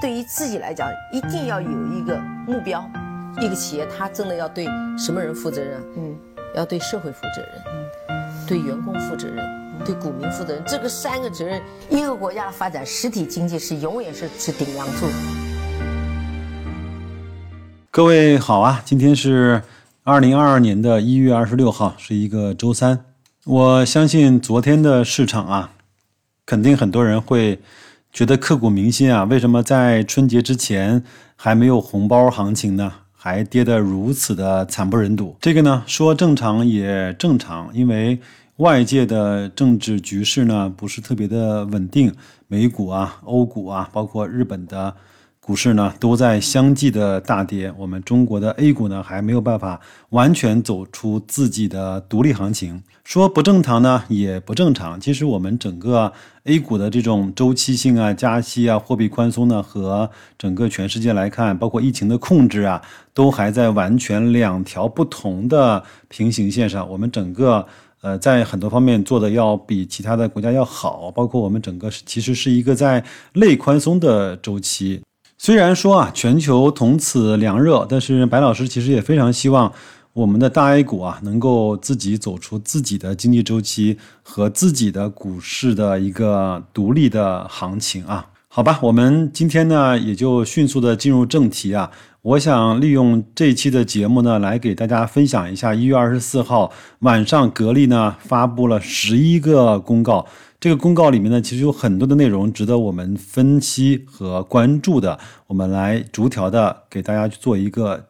对于自己来讲，一定要有一个目标。一个企业，它真的要对什么人负责任？嗯，要对社会负责任，嗯，对员工负责任，对股民负责任。这个三个责任，一个国家的发展，实体经济是永远是是顶梁柱。各位好啊，今天是二零二二年的一月二十六号，是一个周三。我相信昨天的市场啊，肯定很多人会觉得刻骨铭心啊。为什么在春节之前还没有红包行情呢？还跌得如此的惨不忍睹，这个呢说正常也正常，因为外界的政治局势呢不是特别的稳定，美股啊、欧股啊，包括日本的。股市呢都在相继的大跌，我们中国的 A 股呢还没有办法完全走出自己的独立行情。说不正常呢也不正常。其实我们整个 A 股的这种周期性啊、加息啊、货币宽松呢，和整个全世界来看，包括疫情的控制啊，都还在完全两条不同的平行线上。我们整个呃在很多方面做的要比其他的国家要好，包括我们整个其实是一个在类宽松的周期。虽然说啊，全球同此凉热，但是白老师其实也非常希望我们的大 A 股啊，能够自己走出自己的经济周期和自己的股市的一个独立的行情啊。好吧，我们今天呢也就迅速的进入正题啊。我想利用这期的节目呢，来给大家分享一下一月二十四号晚上格力呢发布了十一个公告。这个公告里面呢，其实有很多的内容值得我们分析和关注的。我们来逐条的给大家去做一个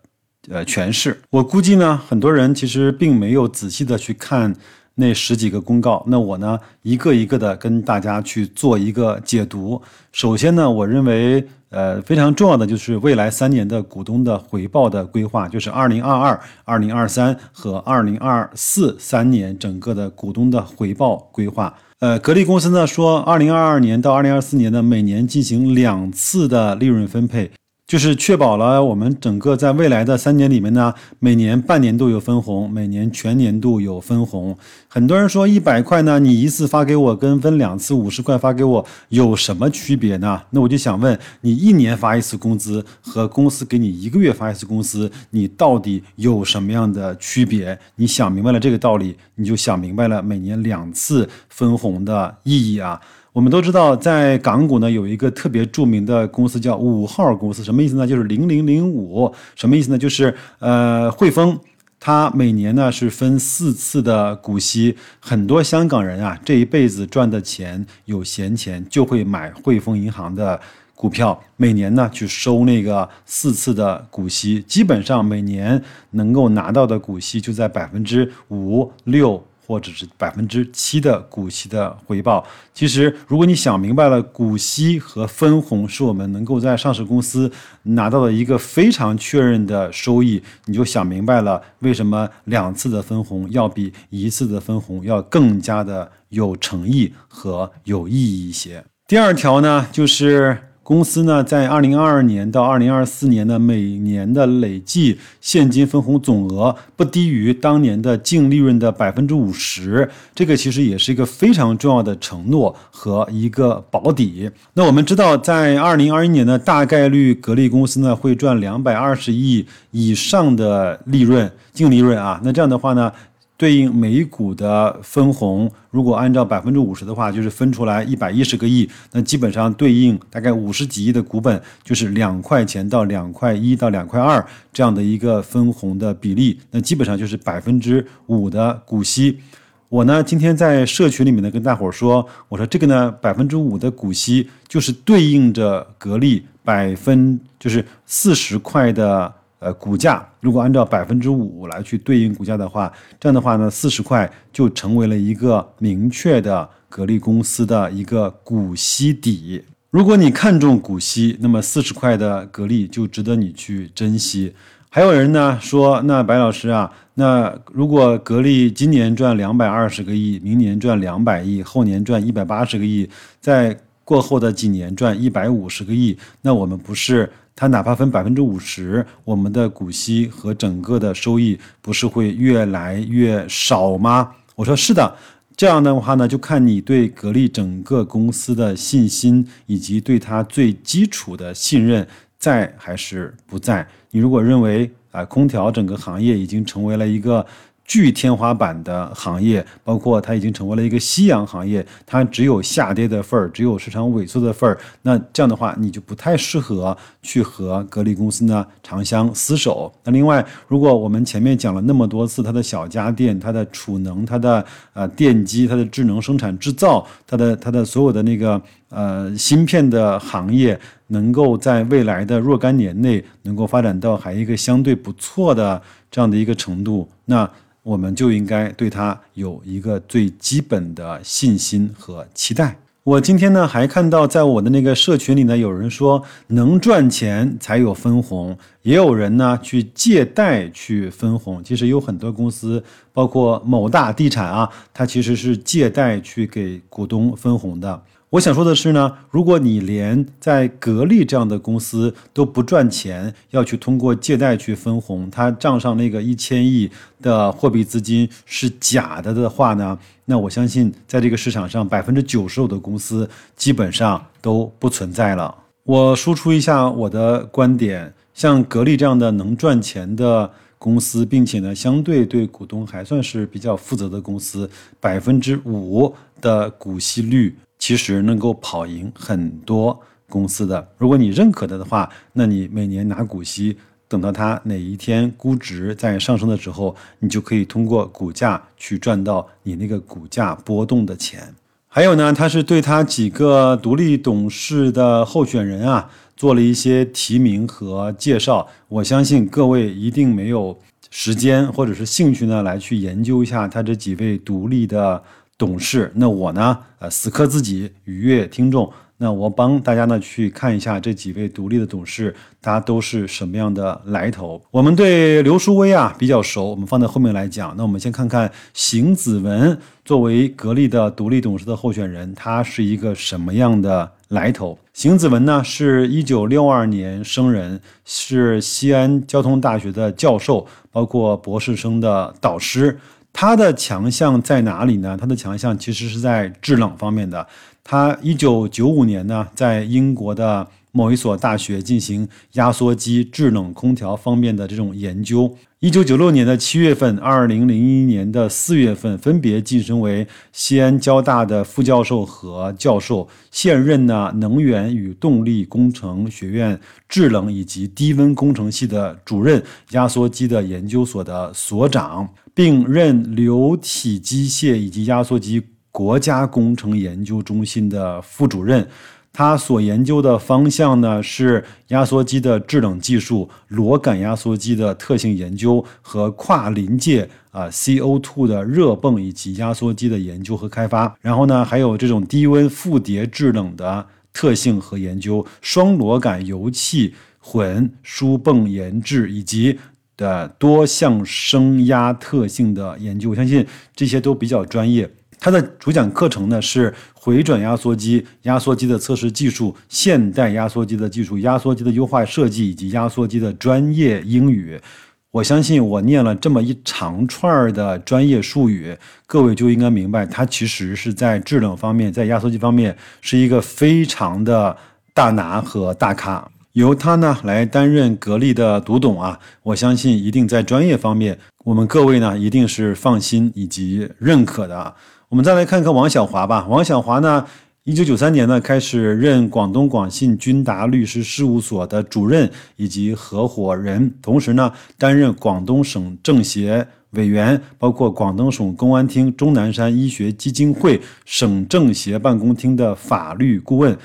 呃诠释。我估计呢，很多人其实并没有仔细的去看那十几个公告。那我呢，一个一个的跟大家去做一个解读。首先呢，我认为呃非常重要的就是未来三年的股东的回报的规划，就是二零二二、二零二三和二零二四三年整个的股东的回报规划。呃，格力公司呢说，二零二二年到二零二四年呢，每年进行两次的利润分配。就是确保了我们整个在未来的三年里面呢，每年半年度有分红，每年全年度有分红。很多人说一百块呢，你一次发给我跟分两次五十块发给我有什么区别呢？那我就想问你，一年发一次工资和公司给你一个月发一次工资，你到底有什么样的区别？你想明白了这个道理，你就想明白了每年两次分红的意义啊。我们都知道，在港股呢有一个特别著名的公司叫五号公司，什么意思呢？就是零零零五，什么意思呢？就是呃汇丰，它每年呢是分四次的股息，很多香港人啊这一辈子赚的钱有闲钱就会买汇丰银行的股票，每年呢去收那个四次的股息，基本上每年能够拿到的股息就在百分之五六。或者是百分之七的股息的回报。其实，如果你想明白了，股息和分红是我们能够在上市公司拿到的一个非常确认的收益，你就想明白了为什么两次的分红要比一次的分红要更加的有诚意和有意义一些。第二条呢，就是。公司呢，在二零二二年到二零二四年的每年的累计现金分红总额不低于当年的净利润的百分之五十，这个其实也是一个非常重要的承诺和一个保底。那我们知道，在二零二一年呢，大概率格力公司呢会赚两百二十亿以上的利润，净利润啊。那这样的话呢？对应每股的分红，如果按照百分之五十的话，就是分出来一百一十个亿，那基本上对应大概五十几亿的股本，就是两块钱到两块一到两块二这样的一个分红的比例，那基本上就是百分之五的股息。我呢今天在社群里面呢跟大伙儿说，我说这个呢百分之五的股息就是对应着格力百分就是四十块的。呃，股价如果按照百分之五来去对应股价的话，这样的话呢，四十块就成为了一个明确的格力公司的一个股息底。如果你看重股息，那么四十块的格力就值得你去珍惜。还有人呢说，那白老师啊，那如果格力今年赚两百二十个亿，明年赚两百亿，后年赚一百八十个亿，在过后的几年赚一百五十个亿，那我们不是？它哪怕分百分之五十，我们的股息和整个的收益不是会越来越少吗？我说是的，这样的话呢，就看你对格力整个公司的信心，以及对它最基础的信任在还是不在。你如果认为啊，空调整个行业已经成为了一个。巨天花板的行业，包括它已经成为了一个夕阳行业，它只有下跌的份儿，只有市场萎缩的份儿。那这样的话，你就不太适合去和格力公司呢长相厮守。那另外，如果我们前面讲了那么多次，它的小家电、它的储能、它的呃电机、它的智能生产制造、它的它的所有的那个呃芯片的行业，能够在未来的若干年内能够发展到还一个相对不错的这样的一个程度，那。我们就应该对它有一个最基本的信心和期待。我今天呢还看到，在我的那个社群里呢，有人说能赚钱才有分红，也有人呢去借贷去分红。其实有很多公司，包括某大地产啊，它其实是借贷去给股东分红的。我想说的是呢，如果你连在格力这样的公司都不赚钱，要去通过借贷去分红，他账上那个一千亿的货币资金是假的的话呢，那我相信在这个市场上百分之九十五的公司基本上都不存在了。我输出一下我的观点，像格力这样的能赚钱的公司，并且呢相对对股东还算是比较负责的公司，百分之五的股息率。其实能够跑赢很多公司的。如果你认可它的话，那你每年拿股息，等到它哪一天估值在上升的时候，你就可以通过股价去赚到你那个股价波动的钱。还有呢，他是对他几个独立董事的候选人啊做了一些提名和介绍。我相信各位一定没有时间或者是兴趣呢来去研究一下他这几位独立的。董事，那我呢？呃，死磕自己，愉悦听众。那我帮大家呢去看一下这几位独立的董事，他都是什么样的来头。我们对刘书威啊比较熟，我们放在后面来讲。那我们先看看邢子文作为格力的独立董事的候选人，他是一个什么样的来头？邢子文呢，是一九六二年生人，是西安交通大学的教授，包括博士生的导师。它的强项在哪里呢？它的强项其实是在制冷方面的。他一九九五年呢，在英国的某一所大学进行压缩机制冷空调方面的这种研究。一九九六年的七月份，二零零一年的四月份，分别晋升为西安交大的副教授和教授，现任呢能源与动力工程学院制冷以及低温工程系的主任，压缩机的研究所的所长。并任流体机械以及压缩机国家工程研究中心的副主任。他所研究的方向呢是压缩机的制冷技术、螺杆压缩机的特性研究和跨临界啊 CO2 的热泵以及压缩机的研究和开发。然后呢，还有这种低温复叠制冷的特性和研究、双螺杆油气混输泵研制以及。的多项升压特性的研究，我相信这些都比较专业。它的主讲课程呢是回转压缩机、压缩机的测试技术、现代压缩机的技术、压缩机的优化设计以及压缩机的专业英语。我相信我念了这么一长串的专业术语，各位就应该明白，它其实是在制冷方面，在压缩机方面是一个非常的大拿和大咖。由他呢来担任格力的独董啊，我相信一定在专业方面，我们各位呢一定是放心以及认可的。我们再来看看王小华吧。王小华呢，一九九三年呢开始任广东广信君达律师事务所的主任以及合伙人，同时呢担任广东省政协委员，包括广东省公安厅钟南山医学基金会省政协办公厅的法律顾问。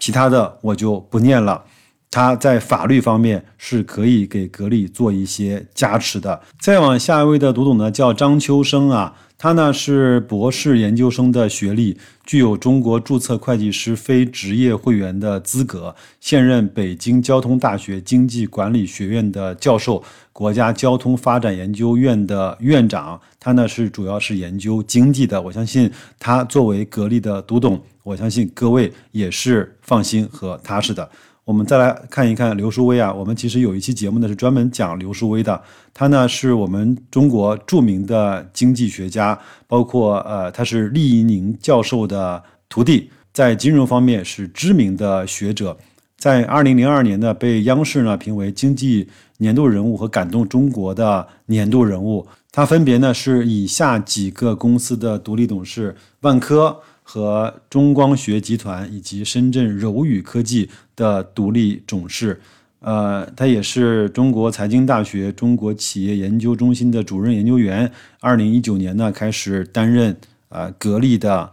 其他的我就不念了。他在法律方面是可以给格力做一些加持的。再往下一位的读懂呢，叫张秋生啊，他呢是博士研究生的学历，具有中国注册会计师非职业会员的资格，现任北京交通大学经济管理学院的教授，国家交通发展研究院的院长。他呢是主要是研究经济的。我相信他作为格力的读懂，我相信各位也是放心和踏实的。我们再来看一看刘书威啊，我们其实有一期节目呢是专门讲刘书威的，他呢是我们中国著名的经济学家，包括呃他是厉以宁教授的徒弟，在金融方面是知名的学者，在二零零二年呢被央视呢评为经济年度人物和感动中国的年度人物，他分别呢是以下几个公司的独立董事：万科。和中光学集团以及深圳柔宇科技的独立董事，呃，他也是中国财经大学中国企业研究中心的主任研究员。二零一九年呢，开始担任呃格力的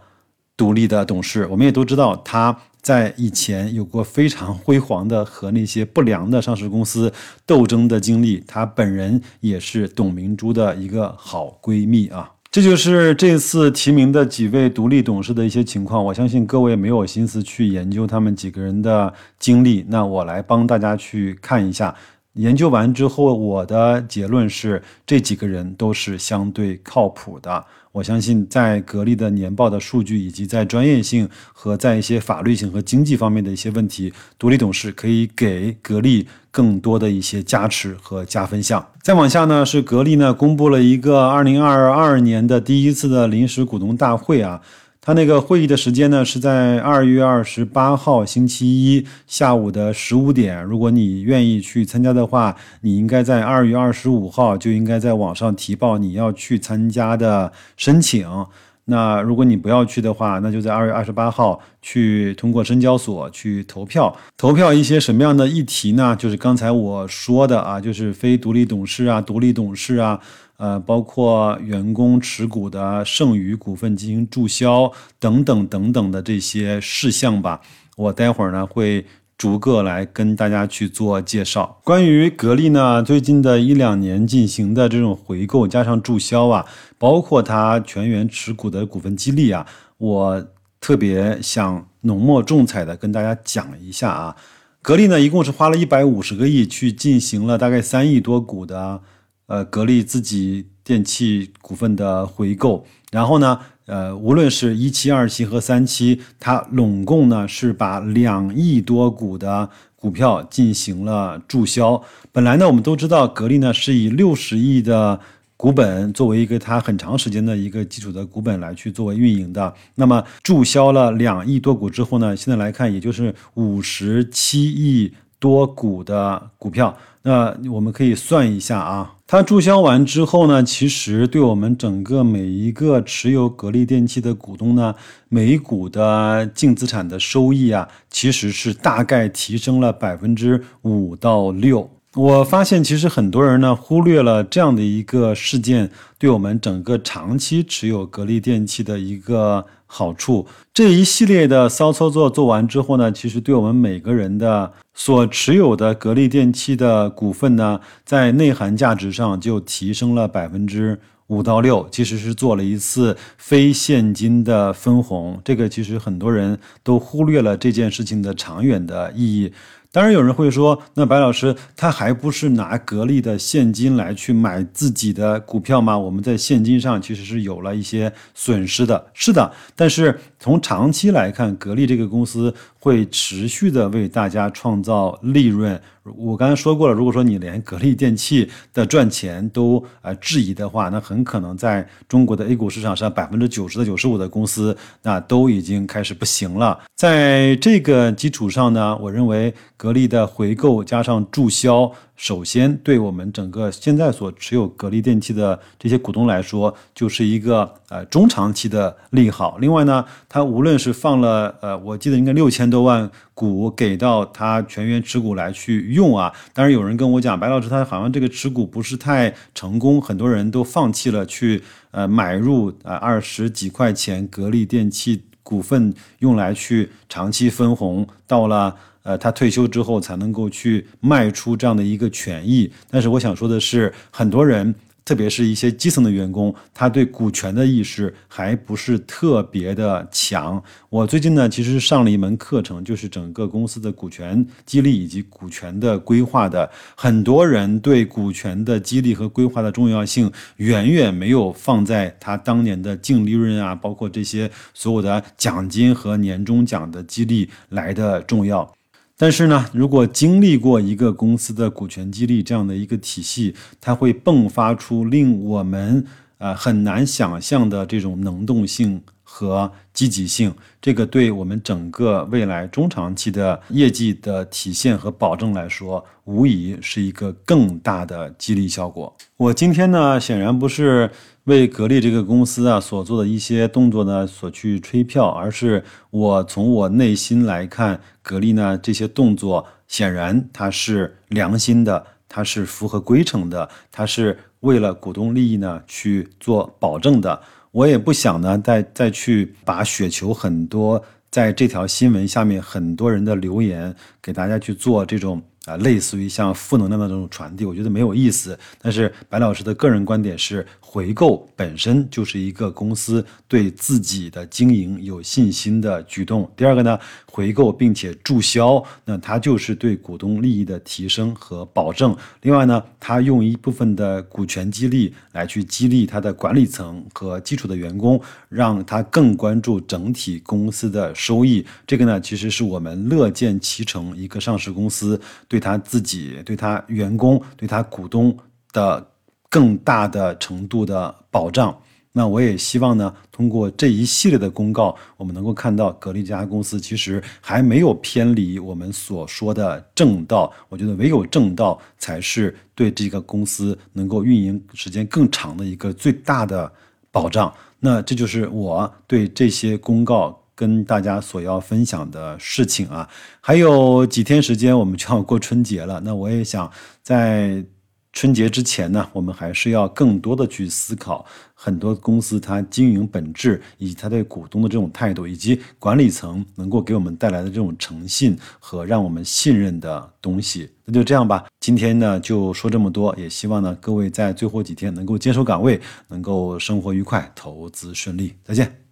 独立的董事。我们也都知道，他在以前有过非常辉煌的和那些不良的上市公司斗争的经历。他本人也是董明珠的一个好闺蜜啊。这就是这次提名的几位独立董事的一些情况。我相信各位没有心思去研究他们几个人的经历，那我来帮大家去看一下。研究完之后，我的结论是这几个人都是相对靠谱的。我相信在格力的年报的数据，以及在专业性和在一些法律性和经济方面的一些问题，独立董事可以给格力更多的一些加持和加分项。再往下呢，是格力呢公布了一个二零二二年的第一次的临时股东大会啊。他那个会议的时间呢，是在二月二十八号星期一下午的十五点。如果你愿意去参加的话，你应该在二月二十五号就应该在网上提报你要去参加的申请。那如果你不要去的话，那就在二月二十八号去通过深交所去投票。投票一些什么样的议题呢？就是刚才我说的啊，就是非独立董事啊、独立董事啊。呃，包括员工持股的剩余股份进行注销等等等等的这些事项吧，我待会儿呢会逐个来跟大家去做介绍。关于格力呢，最近的一两年进行的这种回购加上注销啊，包括它全员持股的股份激励啊，我特别想浓墨重彩的跟大家讲一下啊。格力呢，一共是花了一百五十个亿去进行了大概三亿多股的。呃，格力自己电器股份的回购，然后呢，呃，无论是一期、二期和三期，它拢共呢是把两亿多股的股票进行了注销。本来呢，我们都知道格力呢是以六十亿的股本作为一个它很长时间的一个基础的股本来去作为运营的。那么注销了两亿多股之后呢，现在来看也就是五十七亿多股的股票。那我们可以算一下啊。它注销完之后呢，其实对我们整个每一个持有格力电器的股东呢，每股的净资产的收益啊，其实是大概提升了百分之五到六。我发现其实很多人呢忽略了这样的一个事件对我们整个长期持有格力电器的一个好处。这一系列的骚操作做完之后呢，其实对我们每个人的。所持有的格力电器的股份呢，在内涵价值上就提升了百分之五到六，其实是做了一次非现金的分红。这个其实很多人都忽略了这件事情的长远的意义。当然有人会说，那白老师他还不是拿格力的现金来去买自己的股票吗？我们在现金上其实是有了一些损失的。是的，但是从长期来看，格力这个公司会持续的为大家创造利润。我刚才说过了，如果说你连格力电器的赚钱都呃质疑的话，那很可能在中国的 A 股市场上，百分之九十的九十五的公司那都已经开始不行了。在这个基础上呢，我认为格力的回购加上注销。首先，对我们整个现在所持有格力电器的这些股东来说，就是一个呃中长期的利好。另外呢，它无论是放了呃，我记得应该六千多万股给到它全员持股来去用啊。当然，有人跟我讲，白老师他好像这个持股不是太成功，很多人都放弃了去呃买入呃二十几块钱格力电器股份用来去长期分红，到了。呃，他退休之后才能够去卖出这样的一个权益。但是我想说的是，很多人，特别是一些基层的员工，他对股权的意识还不是特别的强。我最近呢，其实上了一门课程，就是整个公司的股权激励以及股权的规划的。很多人对股权的激励和规划的重要性，远远没有放在他当年的净利润啊，包括这些所有的奖金和年终奖的激励来的重要。但是呢，如果经历过一个公司的股权激励这样的一个体系，它会迸发出令我们呃很难想象的这种能动性和积极性。这个对我们整个未来中长期的业绩的体现和保证来说，无疑是一个更大的激励效果。我今天呢，显然不是。为格力这个公司啊所做的一些动作呢，所去吹票，而是我从我内心来看，格力呢这些动作显然它是良心的，它是符合规程的，它是为了股东利益呢去做保证的。我也不想呢再再去把雪球很多在这条新闻下面很多人的留言给大家去做这种。啊，类似于像负能量的这种传递，我觉得没有意思。但是白老师的个人观点是，回购本身就是一个公司对自己的经营有信心的举动。第二个呢，回购并且注销，那它就是对股东利益的提升和保证。另外呢，它用一部分的股权激励来去激励它的管理层和基础的员工，让他更关注整体公司的收益。这个呢，其实是我们乐见其成一个上市公司。对他自己、对他员工、对他股东的更大的程度的保障。那我也希望呢，通过这一系列的公告，我们能够看到格力这家公司其实还没有偏离我们所说的正道。我觉得唯有正道才是对这个公司能够运营时间更长的一个最大的保障。那这就是我对这些公告。跟大家所要分享的事情啊，还有几天时间，我们就要过春节了。那我也想在春节之前呢，我们还是要更多的去思考很多公司它经营本质，以及它对股东的这种态度，以及管理层能够给我们带来的这种诚信和让我们信任的东西。那就这样吧，今天呢就说这么多，也希望呢各位在最后几天能够坚守岗位，能够生活愉快，投资顺利。再见。